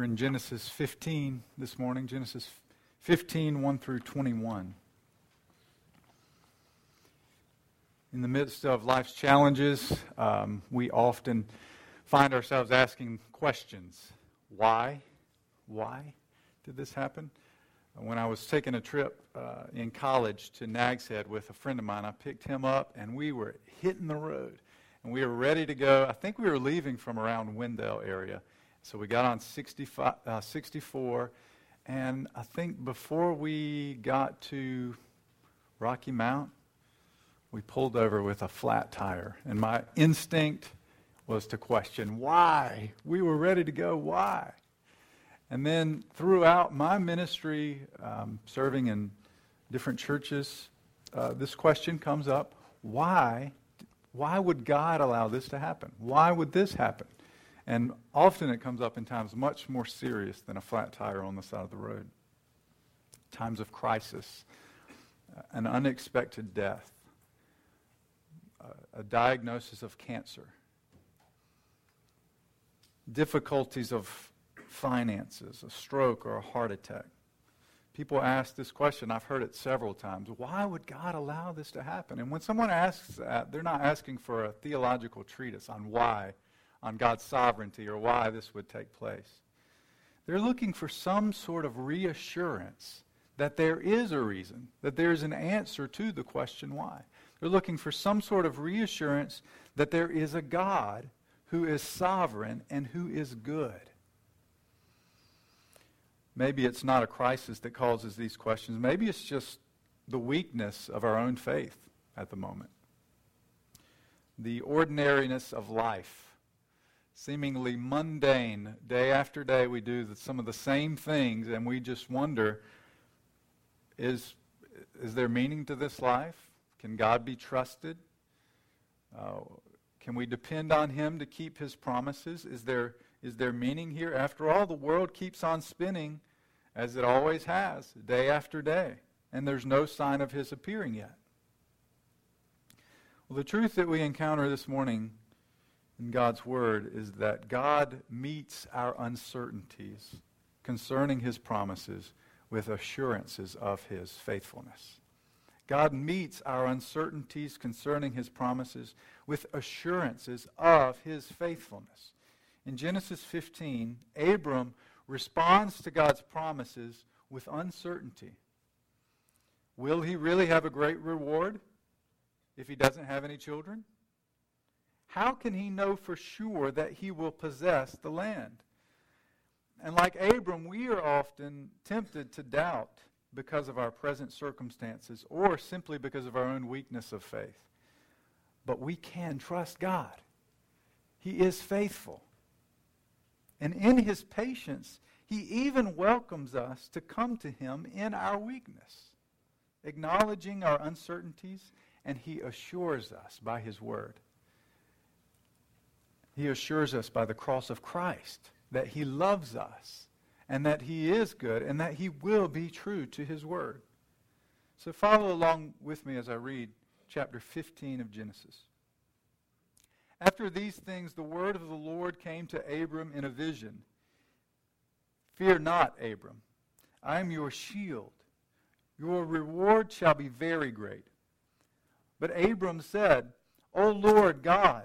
We're in Genesis 15 this morning, Genesis 15, 1 through 21. In the midst of life's challenges, um, we often find ourselves asking questions. Why? Why did this happen? When I was taking a trip uh, in college to Nags Head with a friend of mine, I picked him up and we were hitting the road. And we were ready to go. I think we were leaving from around Wendell area so we got on 65, uh, 64, and I think before we got to Rocky Mount, we pulled over with a flat tire. And my instinct was to question why. We were ready to go, why? And then throughout my ministry, um, serving in different churches, uh, this question comes up why? Why would God allow this to happen? Why would this happen? And often it comes up in times much more serious than a flat tire on the side of the road. Times of crisis, uh, an unexpected death, uh, a diagnosis of cancer, difficulties of finances, a stroke or a heart attack. People ask this question, I've heard it several times why would God allow this to happen? And when someone asks that, they're not asking for a theological treatise on why on God's sovereignty or why this would take place. They're looking for some sort of reassurance that there is a reason, that there's an answer to the question why. They're looking for some sort of reassurance that there is a God who is sovereign and who is good. Maybe it's not a crisis that causes these questions. Maybe it's just the weakness of our own faith at the moment. The ordinariness of life seemingly mundane. Day after day, we do the, some of the same things, and we just wonder is, is there meaning to this life? Can God be trusted? Uh, can we depend on Him to keep His promises? Is there, is there meaning here? After all, the world keeps on spinning as it always has, day after day, and there's no sign of His appearing yet. Well, the truth that we encounter this morning in God's Word is that God meets our uncertainties concerning His promises with assurances of His faithfulness. God meets our uncertainties concerning His promises with assurances of His faithfulness. In Genesis 15, Abram responds to God's promises with uncertainty. Will he really have a great reward if he doesn't have any children? How can he know for sure that he will possess the land? And like Abram, we are often tempted to doubt because of our present circumstances or simply because of our own weakness of faith. But we can trust God. He is faithful. And in his patience, he even welcomes us to come to him in our weakness, acknowledging our uncertainties, and he assures us by his word he assures us by the cross of Christ that he loves us and that he is good and that he will be true to his word. So follow along with me as I read chapter 15 of Genesis. After these things, the word of the Lord came to Abram in a vision. Fear not, Abram. I am your shield. Your reward shall be very great. But Abram said, O Lord God,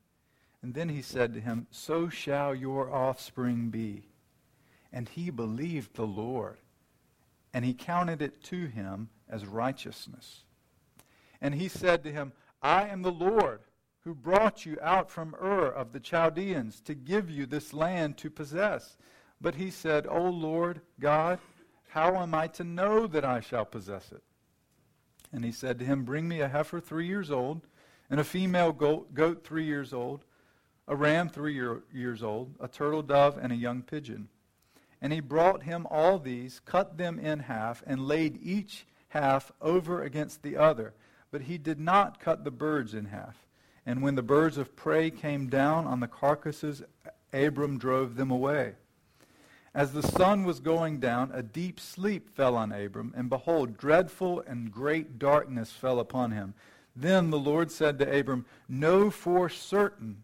And then he said to him, So shall your offspring be. And he believed the Lord, and he counted it to him as righteousness. And he said to him, I am the Lord who brought you out from Ur of the Chaldeans to give you this land to possess. But he said, O Lord God, how am I to know that I shall possess it? And he said to him, Bring me a heifer three years old, and a female goat, goat three years old a ram three year, years old, a turtle dove, and a young pigeon. And he brought him all these, cut them in half, and laid each half over against the other. But he did not cut the birds in half. And when the birds of prey came down on the carcasses, Abram drove them away. As the sun was going down, a deep sleep fell on Abram, and behold, dreadful and great darkness fell upon him. Then the Lord said to Abram, Know for certain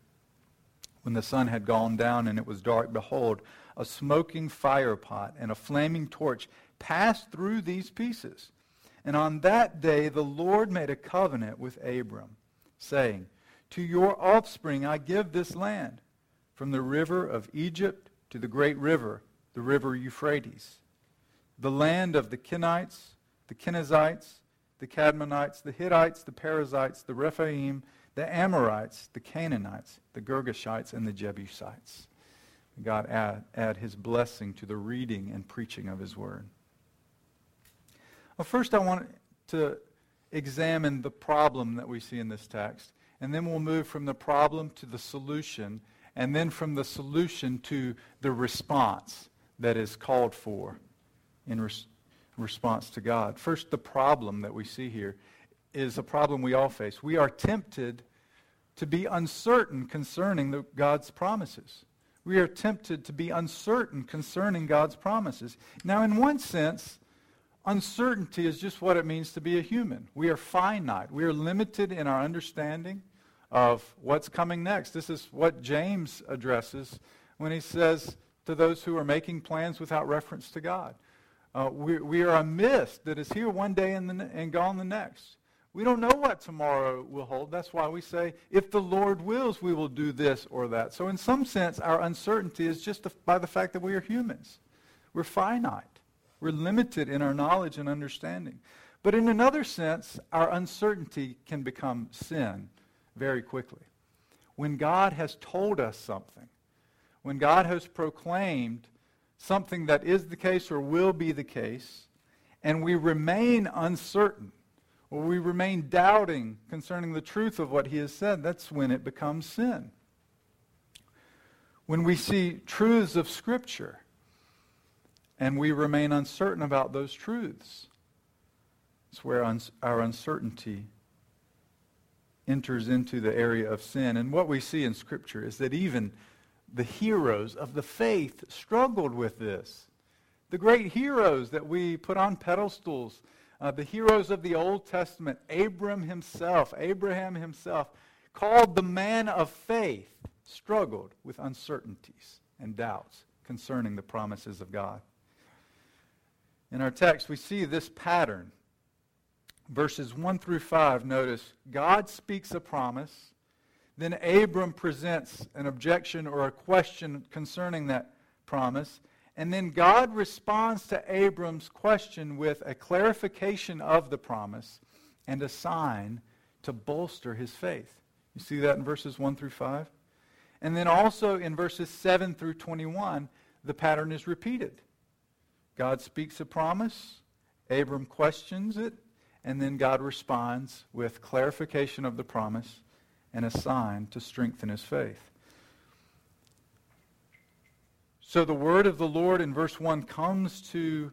When the sun had gone down and it was dark, behold, a smoking firepot and a flaming torch passed through these pieces. And on that day the Lord made a covenant with Abram, saying, To your offspring I give this land, from the river of Egypt to the great river, the river Euphrates, the land of the Kenites, the Kenizzites, the Cadmonites, the Hittites, the Perizzites, the Rephaim, the Amorites, the Canaanites, the Girgashites, and the Jebusites. God add, add his blessing to the reading and preaching of his word. Well, first I want to examine the problem that we see in this text, and then we'll move from the problem to the solution, and then from the solution to the response that is called for in res- response to God. First, the problem that we see here is a problem we all face. We are tempted to be uncertain concerning the, God's promises. We are tempted to be uncertain concerning God's promises. Now, in one sense, Uncertainty is just what it means to be a human. We are finite. We are limited in our understanding of what's coming next. This is what James addresses when he says to those who are making plans without reference to God. Uh, we, we, are a mist that is here one day and, the, and gone the next. We don't know what tomorrow will hold. That's why we say, if the Lord wills, we will do this or that. So, in some sense, our uncertainty is just by the fact that we are humans. We're finite. We're limited in our knowledge and understanding. But in another sense, our uncertainty can become sin very quickly. When God has told us something, when God has proclaimed something that is the case or will be the case, and we remain uncertain, or we remain doubting concerning the truth of what he has said, that's when it becomes sin. When we see truths of Scripture and we remain uncertain about those truths. It's where our uncertainty enters into the area of sin. And what we see in Scripture is that even the heroes of the faith struggled with this. The great heroes that we put on pedestals, uh, the heroes of the Old Testament, Abram himself, Abraham himself, called the man of faith, struggled with uncertainties and doubts concerning the promises of God in our text, we see this pattern. Verses 1 through 5, notice God speaks a promise. Then Abram presents an objection or a question concerning that promise. And then God responds to Abram's question with a clarification of the promise and a sign to bolster his faith. You see that in verses 1 through 5? And then also in verses 7 through 21, the pattern is repeated. God speaks a promise, Abram questions it, and then God responds with clarification of the promise and a sign to strengthen his faith. So the word of the Lord in verse 1 comes to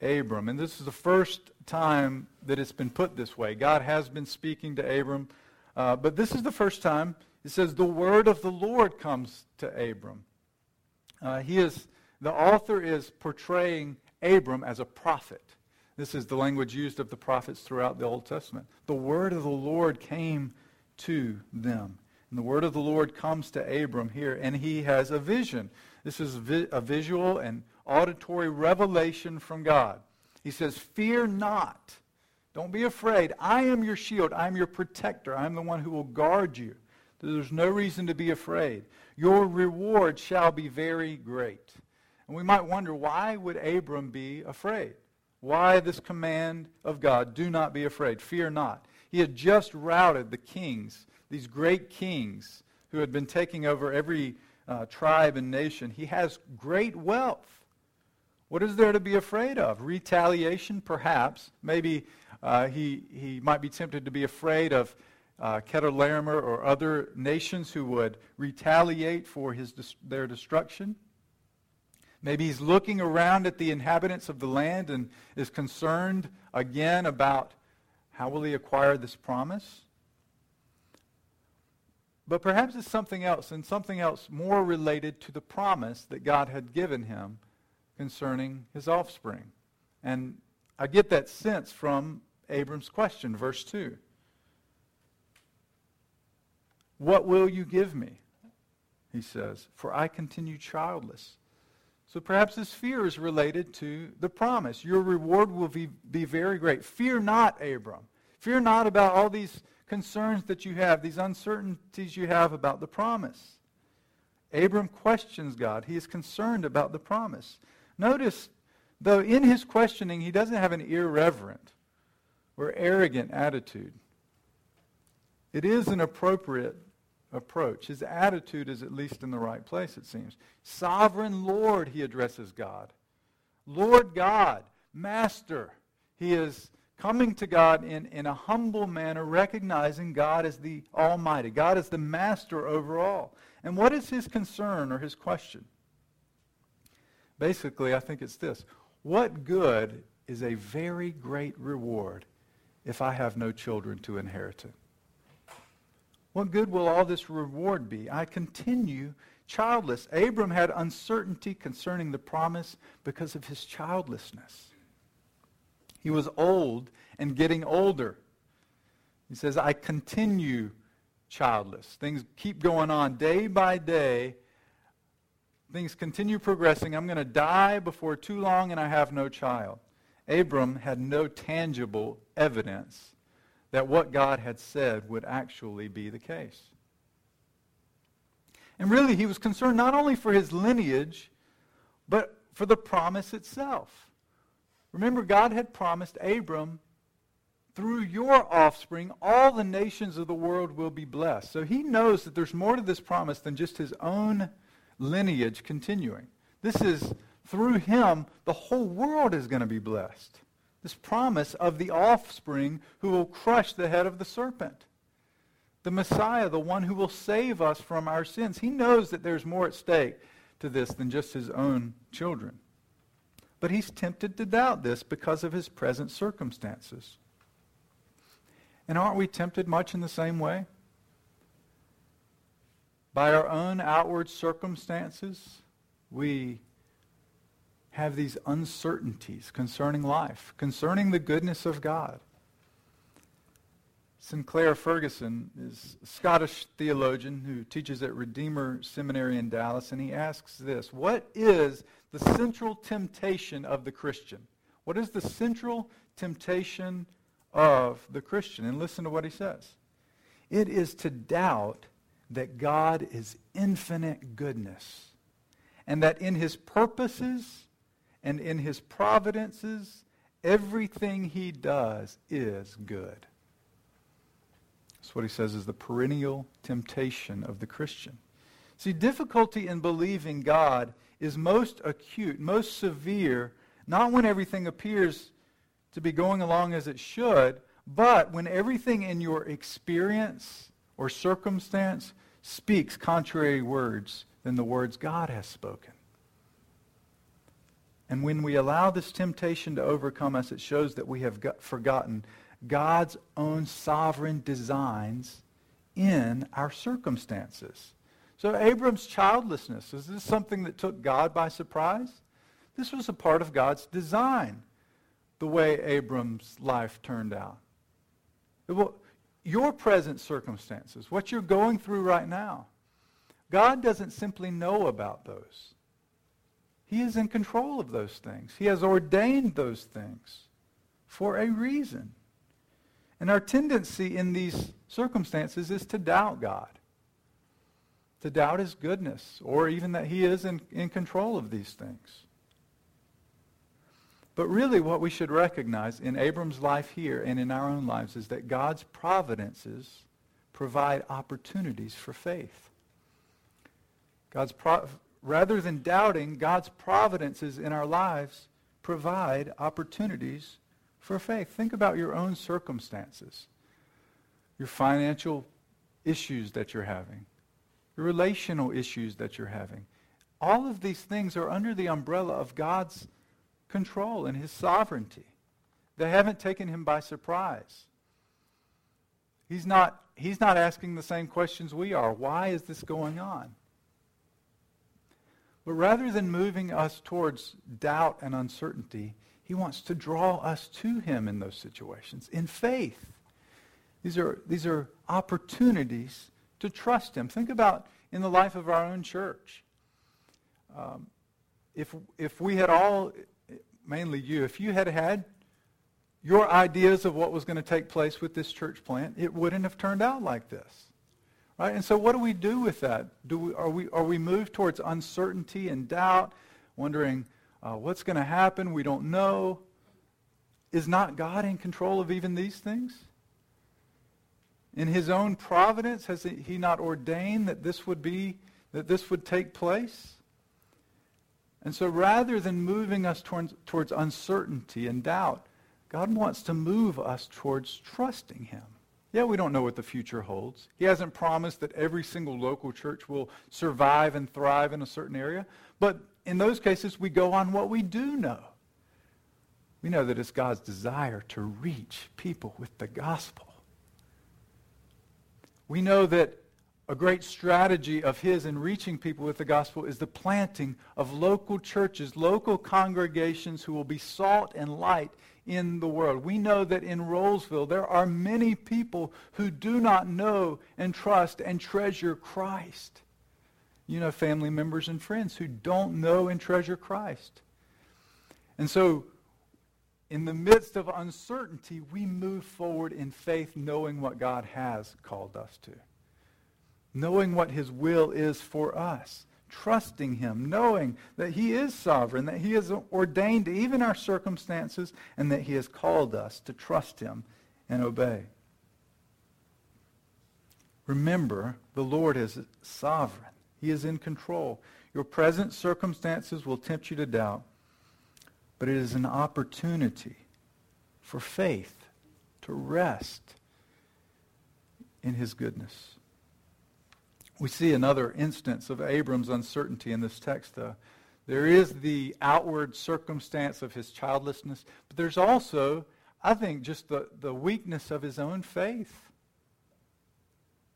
Abram, and this is the first time that it's been put this way. God has been speaking to Abram, uh, but this is the first time it says the word of the Lord comes to Abram. Uh, he is the author is portraying Abram as a prophet. This is the language used of the prophets throughout the Old Testament. The word of the Lord came to them. And the word of the Lord comes to Abram here, and he has a vision. This is a visual and auditory revelation from God. He says, Fear not. Don't be afraid. I am your shield. I am your protector. I am the one who will guard you. There's no reason to be afraid. Your reward shall be very great. And we might wonder why would Abram be afraid? Why this command of God, do not be afraid, fear not. He had just routed the kings, these great kings who had been taking over every uh, tribe and nation. He has great wealth. What is there to be afraid of? Retaliation, perhaps. Maybe uh, he, he might be tempted to be afraid of uh, Chedorlaomer or other nations who would retaliate for his, their destruction. Maybe he's looking around at the inhabitants of the land and is concerned again about how will he acquire this promise. But perhaps it's something else, and something else more related to the promise that God had given him concerning his offspring. And I get that sense from Abram's question, verse 2. What will you give me? He says, for I continue childless. So perhaps this fear is related to the promise. Your reward will be, be very great. Fear not, Abram. Fear not about all these concerns that you have, these uncertainties you have about the promise. Abram questions God. He is concerned about the promise. Notice, though, in his questioning, he doesn't have an irreverent or arrogant attitude. It is an appropriate approach. His attitude is at least in the right place, it seems. Sovereign Lord, he addresses God. Lord God, Master. He is coming to God in, in a humble manner, recognizing God as the Almighty. God is the master over all. And what is his concern or his question? Basically, I think it's this. What good is a very great reward if I have no children to inherit it? What good will all this reward be? I continue childless. Abram had uncertainty concerning the promise because of his childlessness. He was old and getting older. He says, I continue childless. Things keep going on day by day. Things continue progressing. I'm going to die before too long and I have no child. Abram had no tangible evidence that what God had said would actually be the case. And really, he was concerned not only for his lineage, but for the promise itself. Remember, God had promised Abram, through your offspring, all the nations of the world will be blessed. So he knows that there's more to this promise than just his own lineage continuing. This is, through him, the whole world is going to be blessed this promise of the offspring who will crush the head of the serpent. The Messiah, the one who will save us from our sins. He knows that there's more at stake to this than just his own children. But he's tempted to doubt this because of his present circumstances. And aren't we tempted much in the same way? By our own outward circumstances, we have these uncertainties concerning life, concerning the goodness of God. Sinclair Ferguson is a Scottish theologian who teaches at Redeemer Seminary in Dallas, and he asks this What is the central temptation of the Christian? What is the central temptation of the Christian? And listen to what he says it is to doubt that God is infinite goodness, and that in his purposes and in his providences, everything he does is good. That's what he says is the perennial temptation of the Christian. See, difficulty in believing God is most acute, most severe, not when everything appears to be going along as it should, but when everything in your experience or circumstance speaks contrary words than the words God has spoken. And when we allow this temptation to overcome us, it shows that we have forgotten God's own sovereign designs in our circumstances. So Abram's childlessness, is this something that took God by surprise? This was a part of God's design, the way Abram's life turned out. Will, your present circumstances, what you're going through right now, God doesn't simply know about those. He is in control of those things. He has ordained those things for a reason. And our tendency in these circumstances is to doubt God, to doubt his goodness or even that he is in, in control of these things. But really, what we should recognize in Abram's life here and in our own lives is that God's providences provide opportunities for faith. God's pro- rather than doubting, God's providences in our lives provide opportunities for faith. Think about your own circumstances, your financial issues that you're having, relational issues that you're having. All of these things are under the umbrella of God's control and his sovereignty. They haven't taken him by surprise. He's not, he's not asking the same questions we are. Why is this going on? But rather than moving us towards doubt and uncertainty, he wants to draw us to him in those situations in faith. These are, these are opportunities to trust him. Think about in the life of our own church. Um, if, if we had all, mainly you, if you had had your ideas of what was going to take place with this church plant, it wouldn't have turned out like this. Right? And so what do we do with that? Do we, are, we, are we moved towards uncertainty and doubt, wondering uh, what's going to happen? We don't know. Is not God in control of even these things? In his own providence, has he not ordained that this would be, that this would take place? And so rather than moving us towards, towards uncertainty and doubt, God wants to move us towards trusting him. Yeah, we don't know what the future holds. He hasn't promised that every single local church will survive and thrive in a certain area. But in those cases, we go on what we do know. We know that it's God's desire to reach people with the gospel. We know that a great strategy of his in reaching people with the gospel is the planting of local churches, local congregations who will be salt and light in the world. We know that in Rolesville there are many people who do not know and trust and treasure Christ. You know, family members and friends who don't know and treasure Christ. And so, in the midst of uncertainty, we move forward in faith knowing what God has called us to, knowing what his will is for us trusting him, knowing that he is sovereign, that he has ordained even our circumstances, and that he has called us to trust him and obey. Remember, the Lord is sovereign. He is in control. Your present circumstances will tempt you to doubt, but it is an opportunity for faith to rest in his goodness. We see another instance of Abram's uncertainty in this text, though. There is the outward circumstance of his childlessness, but there's also, I think, just the, the weakness of his own faith.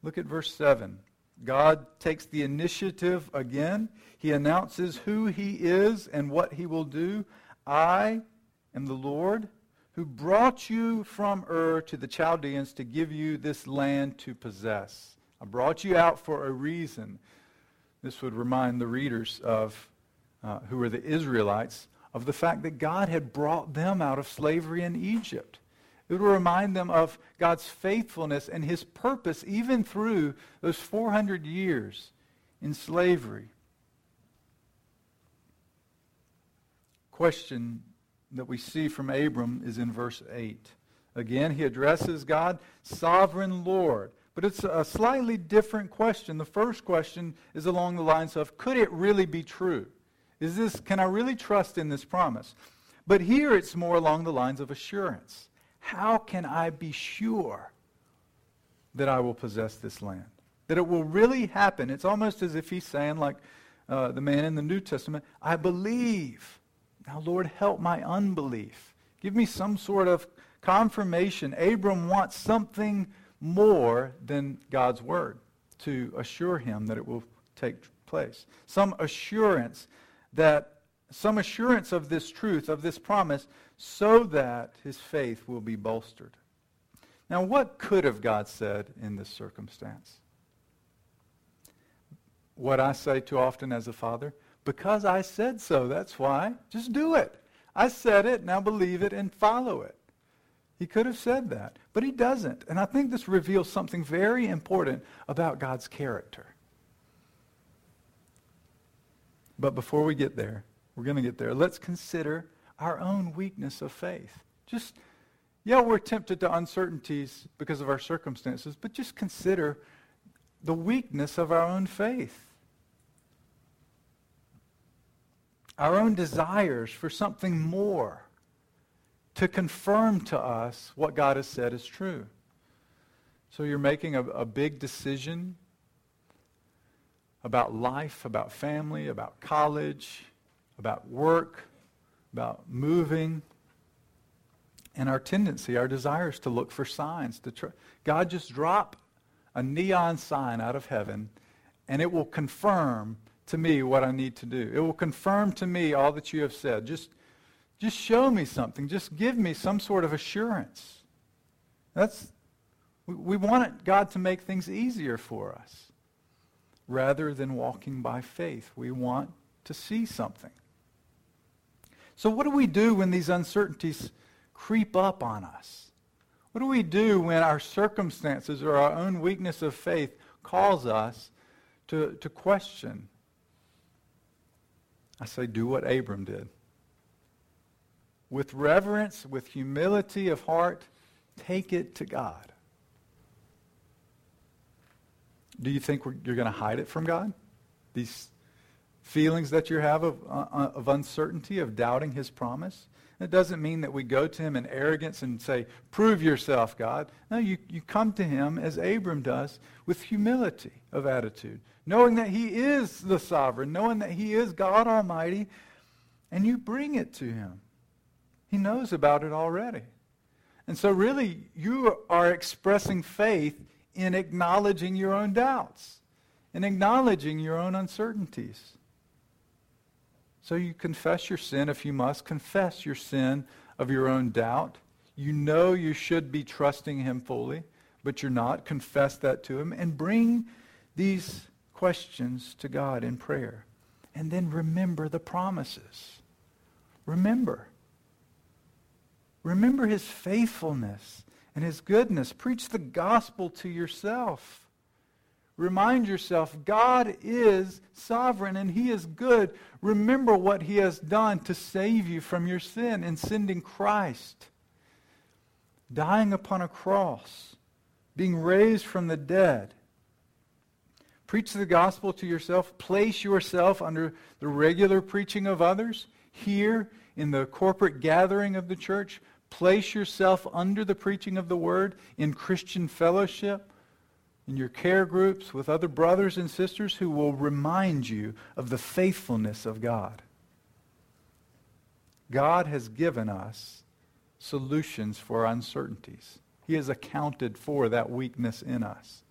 Look at verse 7. God takes the initiative again. He announces who he is and what he will do. I am the Lord who brought you from Ur to the Chaldeans to give you this land to possess. I brought you out for a reason. This would remind the readers of uh, who were the Israelites of the fact that God had brought them out of slavery in Egypt. It would remind them of God's faithfulness and his purpose even through those 400 years in slavery. Question that we see from Abram is in verse 8. Again, he addresses God, sovereign Lord. But it's a slightly different question. The first question is along the lines of could it really be true? Is this can I really trust in this promise? But here it's more along the lines of assurance. How can I be sure that I will possess this land? That it will really happen? It's almost as if he's saying, like uh, the man in the New Testament, I believe. Now, Lord, help my unbelief. Give me some sort of confirmation. Abram wants something more than God's word to assure him that it will take place. Some assurance that some assurance of this truth, of this promise, so that his faith will be bolstered. Now, what could have God said in this circumstance? What I say too often as a father, because I said so, that's why. Just do it. I said it, now believe it and follow it. He could have said that, but he doesn't. And I think this reveals something very important about God's character. But before we get there, we're going to get there. Let's consider our own weakness of faith. Just, yeah, we're tempted to uncertainties because of our circumstances, but just consider the weakness of our own faith. Our own desires for something more to confirm to us what God has said is true. So you're making a, a big decision about life, about family, about college, about work, about moving. And our tendency, our desire is to look for signs. To try. God just drop a neon sign out of heaven, and it will confirm to me what I need to do. It will confirm to me all that you have said. Just, just show me something. Just give me some sort of assurance. That's, we, want God to make things easier for us rather than walking by faith. We want to see something. So, what do we do when these uncertainties creep up on us? What do we do when our circumstances or our own weakness of faith calls us to, to question? I say, do what Abram did. With reverence, with humility of heart, take it to God. Do you think you're going to hide it from God? These feelings that you have of, uh, uh, of uncertainty, of doubting his promise? It doesn't mean that we go to him in arrogance and say, prove yourself, God. No, you, you come to him as Abram does with humility of attitude, knowing that he is the sovereign, knowing that he is God Almighty, and you bring it to him. He knows about it already. And so really, you are expressing faith in acknowledging your own doubts, in acknowledging your own uncertainties. So you confess your sin if you must. Confess your sin of your own doubt. You know you should be trusting him fully, but you're not. Confess that to him and bring these questions to God in prayer. And then remember the promises. Remember. Remember his faithfulness and his goodness. Preach the gospel to yourself. Remind yourself God is sovereign and he is good. Remember what he has done to save you from your sin in sending Christ, dying upon a cross, being raised from the dead. Preach the gospel to yourself. Place yourself under the regular preaching of others. Here in the corporate gathering of the church, Place yourself under the preaching of the word in Christian fellowship, in your care groups with other brothers and sisters who will remind you of the faithfulness of God. God has given us solutions for uncertainties. He has accounted for that weakness in us.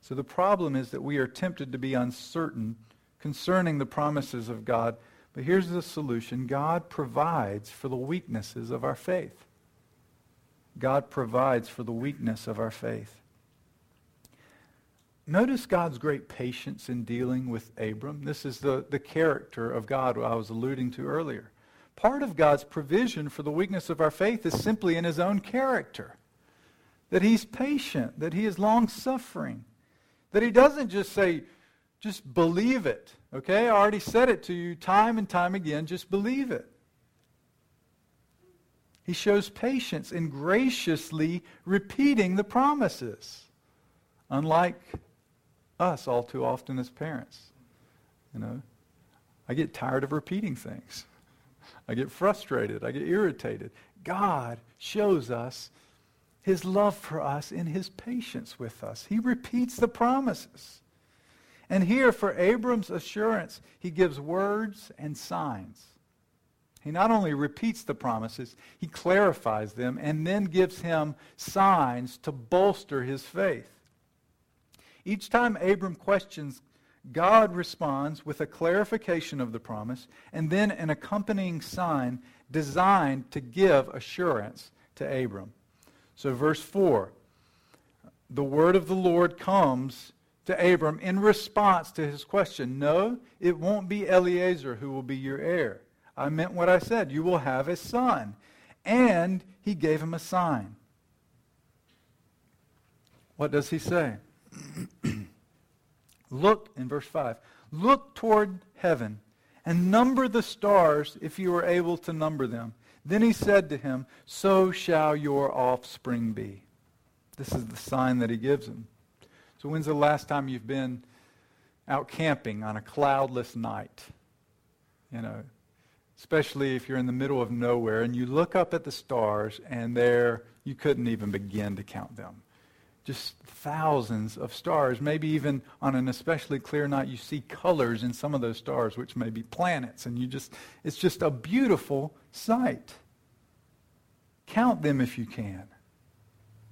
So the problem is that we are tempted to be uncertain concerning the promises of God but here's the solution God provides for the weaknesses of our faith. God provides for the weakness of our faith. Notice God's great patience in dealing with Abram. This is the, the character of God I was alluding to earlier. Part of God's provision for the weakness of our faith is simply in his own character. That he's patient, that he is long suffering, that he doesn't just say, just believe it. Okay? I already said it to you time and time again. Just believe it. He shows patience in graciously repeating the promises, unlike us all too often as parents. You know, I get tired of repeating things. I get frustrated. I get irritated. God shows us his love for us in his patience with us. He repeats the promises. And here, for Abram's assurance, he gives words and signs. He not only repeats the promises, he clarifies them and then gives him signs to bolster his faith. Each time Abram questions, God responds with a clarification of the promise and then an accompanying sign designed to give assurance to Abram. So, verse 4 the word of the Lord comes to Abram in response to his question No, it won't be Eliezer who will be your heir. I meant what I said. You will have a son. And he gave him a sign. What does he say? look, in verse 5, Look toward heaven and number the stars if you are able to number them. Then he said to him, So shall your offspring be. This is the sign that he gives him. So, when's the last time you've been out camping on a cloudless night? You know, especially if you're in the middle of nowhere and you look up at the stars and there you couldn't even begin to count them just thousands of stars. Maybe even on an especially clear night, you see colors in some of those stars, which may be planets, and you just, it's just a beautiful sight. Count them if you can.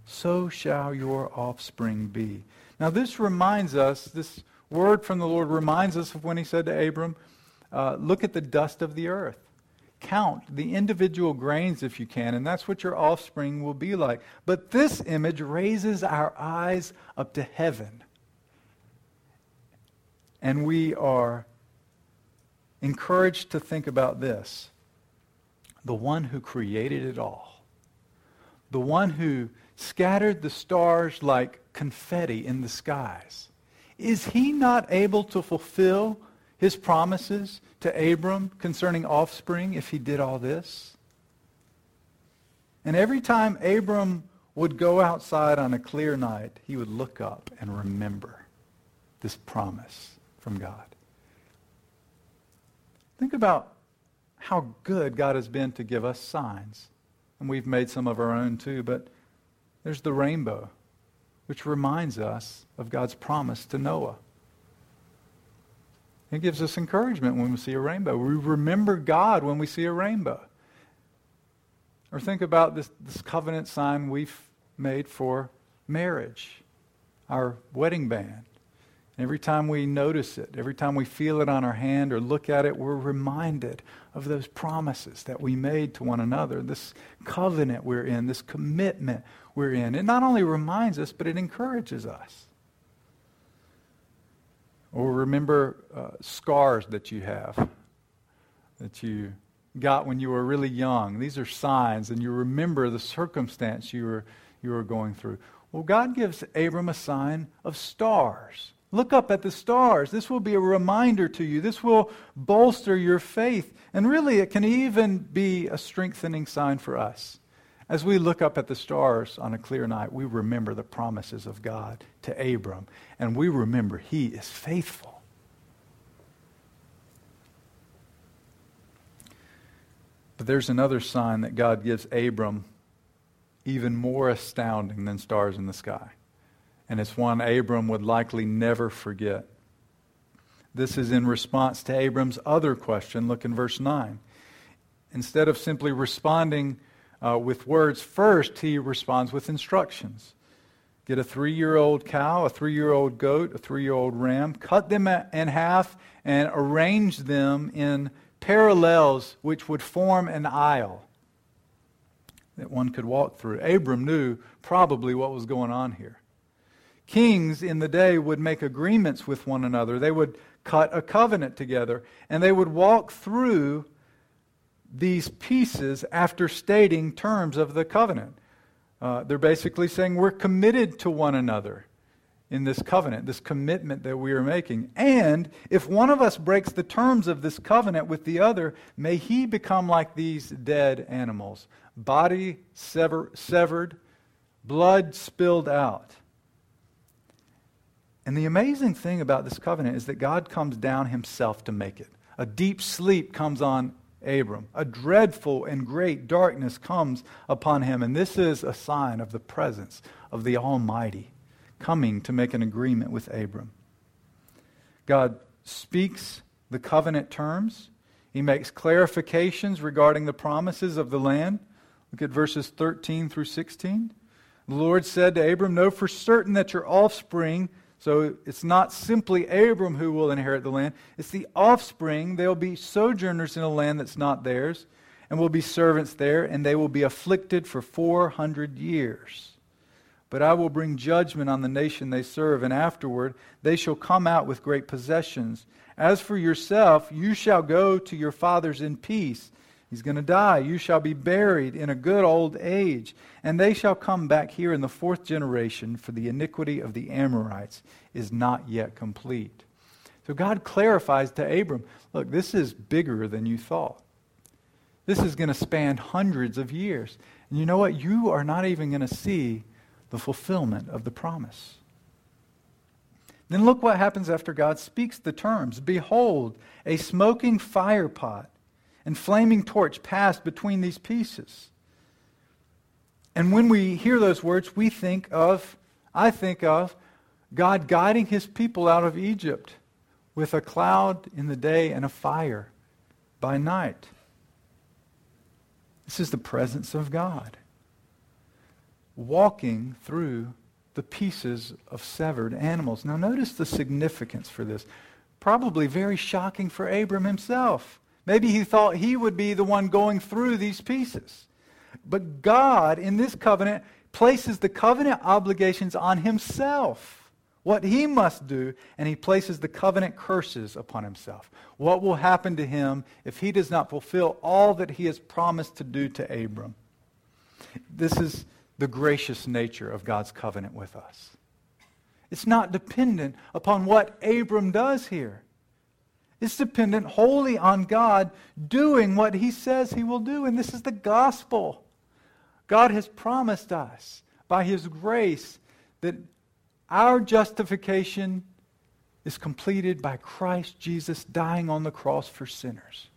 So shall your offspring be. Now, this reminds us, this word from the Lord reminds us of when he said to Abram, uh, Look at the dust of the earth count the individual grains if you can, and that's what your offspring will be like. But this image raises our eyes up to heaven. And we are encouraged to think about this the one who created it all, the one who scattered the stars like confetti in the skies. Is he not able to fulfill his promises to Abram concerning offspring if he did all this? And every time Abram would go outside on a clear night, he would look up and remember this promise from God. Think about how good God has been to give us signs. And we've made some of our own too, but there's the rainbow, which reminds us of God's promise to Noah. It gives us encouragement when we see a rainbow. We remember God when we see a rainbow. Or think about this, this covenant sign we've made for marriage, our wedding band. Every time we notice it, every time we feel it on our hand or look at it, we're reminded of those promises that we made to one another, this covenant we're in, this commitment we're in. It not only reminds us, but it encourages us. Or remember uh, scars that you have, that you got when you were really young. These are signs, and you remember the circumstance you were, you were going through. Well, God gives Abram a sign of stars. Look up at the stars. This will be a reminder to you. This will bolster your faith. And really, it can even be a strengthening sign for us. As we look up at the stars on a clear night, we remember the promises of God to Abram, and we remember he is faithful. But there's another sign that God gives Abram even more astounding than stars in the sky. And it's one Abram would likely never forget. This is in response to Abram's other question. Look in verse 9. Instead of simply responding uh, with words. First, he responds with instructions. Get a three year old cow, a three year old goat, a three year old ram, cut them in half, and arrange them in parallels which would form an aisle that one could walk through. Abram knew probably what was going on here. Kings in the day would make agreements with one another, they would cut a covenant together, and they would walk through these pieces after stating terms of the covenant. Uh, they're basically saying we're committed to one another in this covenant, this commitment that we are making. And if one of us breaks the terms of this covenant with the other, may he become like these dead animals body sever- severed, blood spilled out. And the amazing thing about this covenant is that God comes down himself to make it. A deep sleep comes on Abram. A dreadful and great darkness comes upon him, and this is a sign of the presence of the Almighty coming to make an agreement with Abram. God speaks the covenant terms. He makes clarifications regarding the promises of the land. Look at verses 13 through 16. The Lord said to Abram, Know for certain that your offspring so it's not simply Abram who will inherit the land, it's the offspring. They'll be sojourners in a land that's not theirs, and will be servants there, and they will be afflicted for 400 years. But I will bring judgment on the nation they serve, and afterward they shall come out with great possessions. As for yourself, you shall go to your fathers in peace. He's going to die. You shall be buried in a good old age. And they shall come back here in the fourth generation, for the iniquity of the Amorites is not yet complete. So God clarifies to Abram look, this is bigger than you thought. This is going to span hundreds of years. And you know what? You are not even going to see the fulfillment of the promise. Then look what happens after God speaks the terms Behold, a smoking fire pot and flaming torch passed between these pieces. And when we hear those words, we think of, I think of, God guiding his people out of Egypt with a cloud in the day and a fire by night. This is the presence of God walking through the pieces of severed animals. Now, notice the significance for this. Probably very shocking for Abram himself. Maybe he thought he would be the one going through these pieces. But God, in this covenant, places the covenant obligations on himself, what he must do, and he places the covenant curses upon himself. What will happen to him if he does not fulfill all that he has promised to do to Abram? This is the gracious nature of God's covenant with us. It's not dependent upon what Abram does here. It's dependent wholly on God doing what he says he will do. And this is the gospel. God has promised us by his grace that our justification is completed by Christ Jesus dying on the cross for sinners.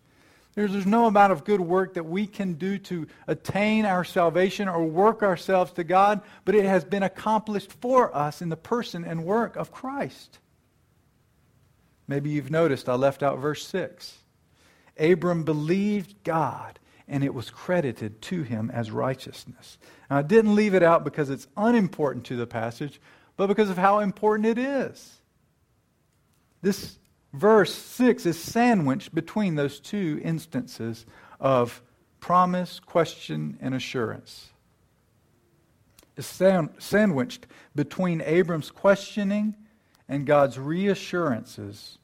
There's, there's no amount of good work that we can do to attain our salvation or work ourselves to God, but it has been accomplished for us in the person and work of Christ. Maybe you've noticed I left out verse 6. Abram believed God, and it was credited to him as righteousness. Now, I didn't leave it out because it's unimportant to the passage, but because of how important it is. This verse 6 is sandwiched between those two instances of promise, question, and assurance. It's sandwiched between Abram's questioning and God's reassurances.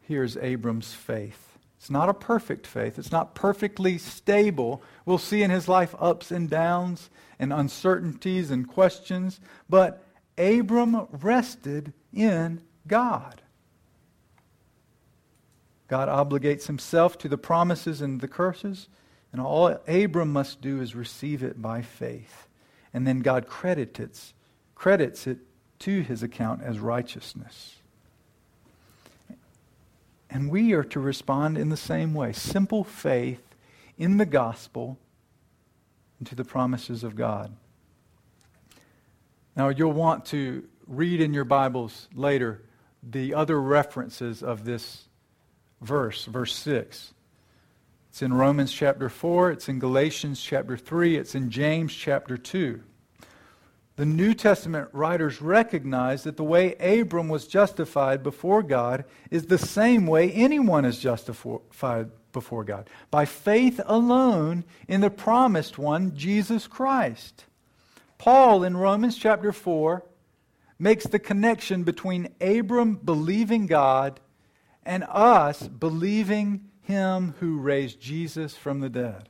Here's Abram's faith. It's not a perfect faith. It's not perfectly stable. We'll see in his life ups and downs and uncertainties and questions. But Abram rested in God. God obligates himself to the promises and the curses, and all Abram must do is receive it by faith. And then God credits, credits it to his account as righteousness. And we are to respond in the same way simple faith in the gospel and to the promises of God. Now, you'll want to read in your Bibles later the other references of this verse, verse 6. It's in Romans chapter 4, it's in Galatians chapter 3, it's in James chapter 2. The New Testament writers recognize that the way Abram was justified before God is the same way anyone is justified before God by faith alone in the promised one, Jesus Christ. Paul in Romans chapter 4 makes the connection between Abram believing God and us believing him who raised Jesus from the dead.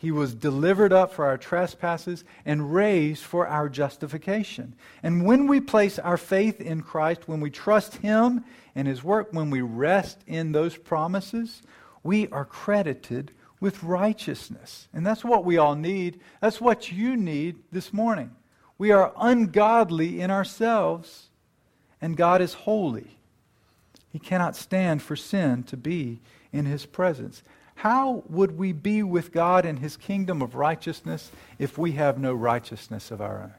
He was delivered up for our trespasses and raised for our justification. And when we place our faith in Christ, when we trust Him and His work, when we rest in those promises, we are credited with righteousness. And that's what we all need. That's what you need this morning. We are ungodly in ourselves, and God is holy. He cannot stand for sin to be in His presence. How would we be with God in his kingdom of righteousness if we have no righteousness of our own?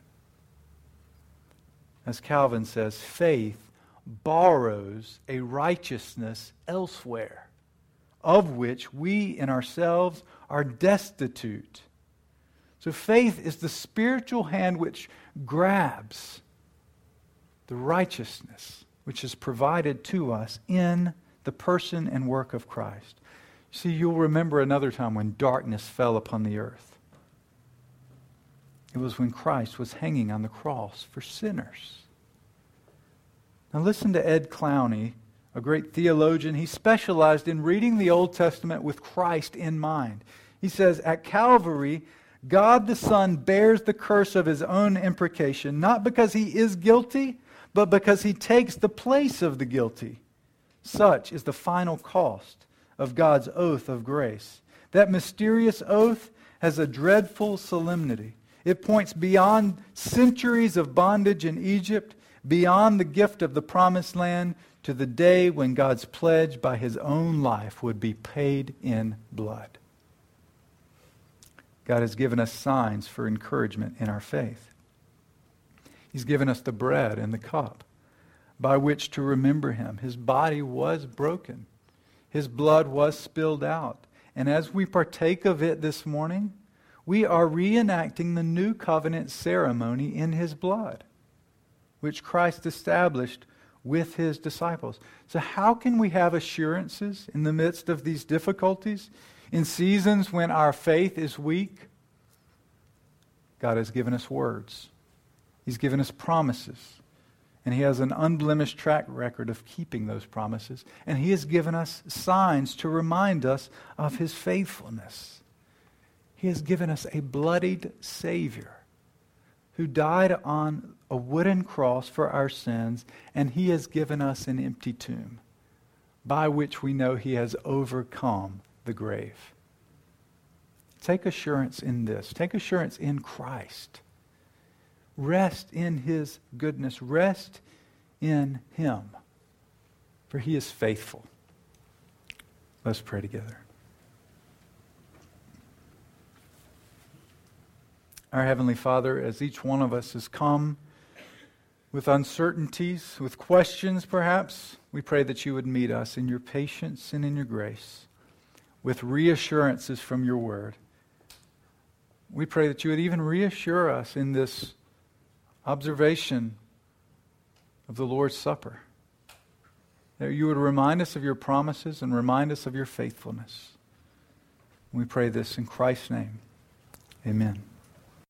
As Calvin says, faith borrows a righteousness elsewhere, of which we in ourselves are destitute. So faith is the spiritual hand which grabs the righteousness which is provided to us in the person and work of Christ. See, you'll remember another time when darkness fell upon the earth. It was when Christ was hanging on the cross for sinners. Now, listen to Ed Clowney, a great theologian. He specialized in reading the Old Testament with Christ in mind. He says, At Calvary, God the Son bears the curse of his own imprecation, not because he is guilty, but because he takes the place of the guilty Such is the final cost of God's oath of grace. That mysterious oath has a dreadful solemnity. It points beyond centuries of bondage in Egypt, beyond the gift of the promised land, to the day when God's pledge by his own life would be paid in blood. God has given us signs for encouragement in our faith. He's given us the bread and the cup by which to remember him. His body was broken, his blood was spilled out. And as we partake of it this morning, we are reenacting the new covenant ceremony in his blood, which Christ established with his disciples. So, how can we have assurances in the midst of these difficulties, in seasons when our faith is weak? God has given us words, He's given us promises. And he has an unblemished track record of keeping those promises. And he has given us signs to remind us of his faithfulness. He has given us a bloodied Savior who died on a wooden cross for our sins, and he has given us an empty tomb by which we know he has overcome the grave. Take assurance in this. Take assurance in Christ. Rest in his goodness. Rest in him, for he is faithful. Let's pray together. Our Heavenly Father, as each one of us has come with uncertainties, with questions perhaps, we pray that you would meet us in your patience and in your grace, with reassurances from your word. We pray that you would even reassure us in this observation of the Lord's Supper. That you would remind us of your promises and remind us of your faithfulness. We pray this in Christ's name. Amen.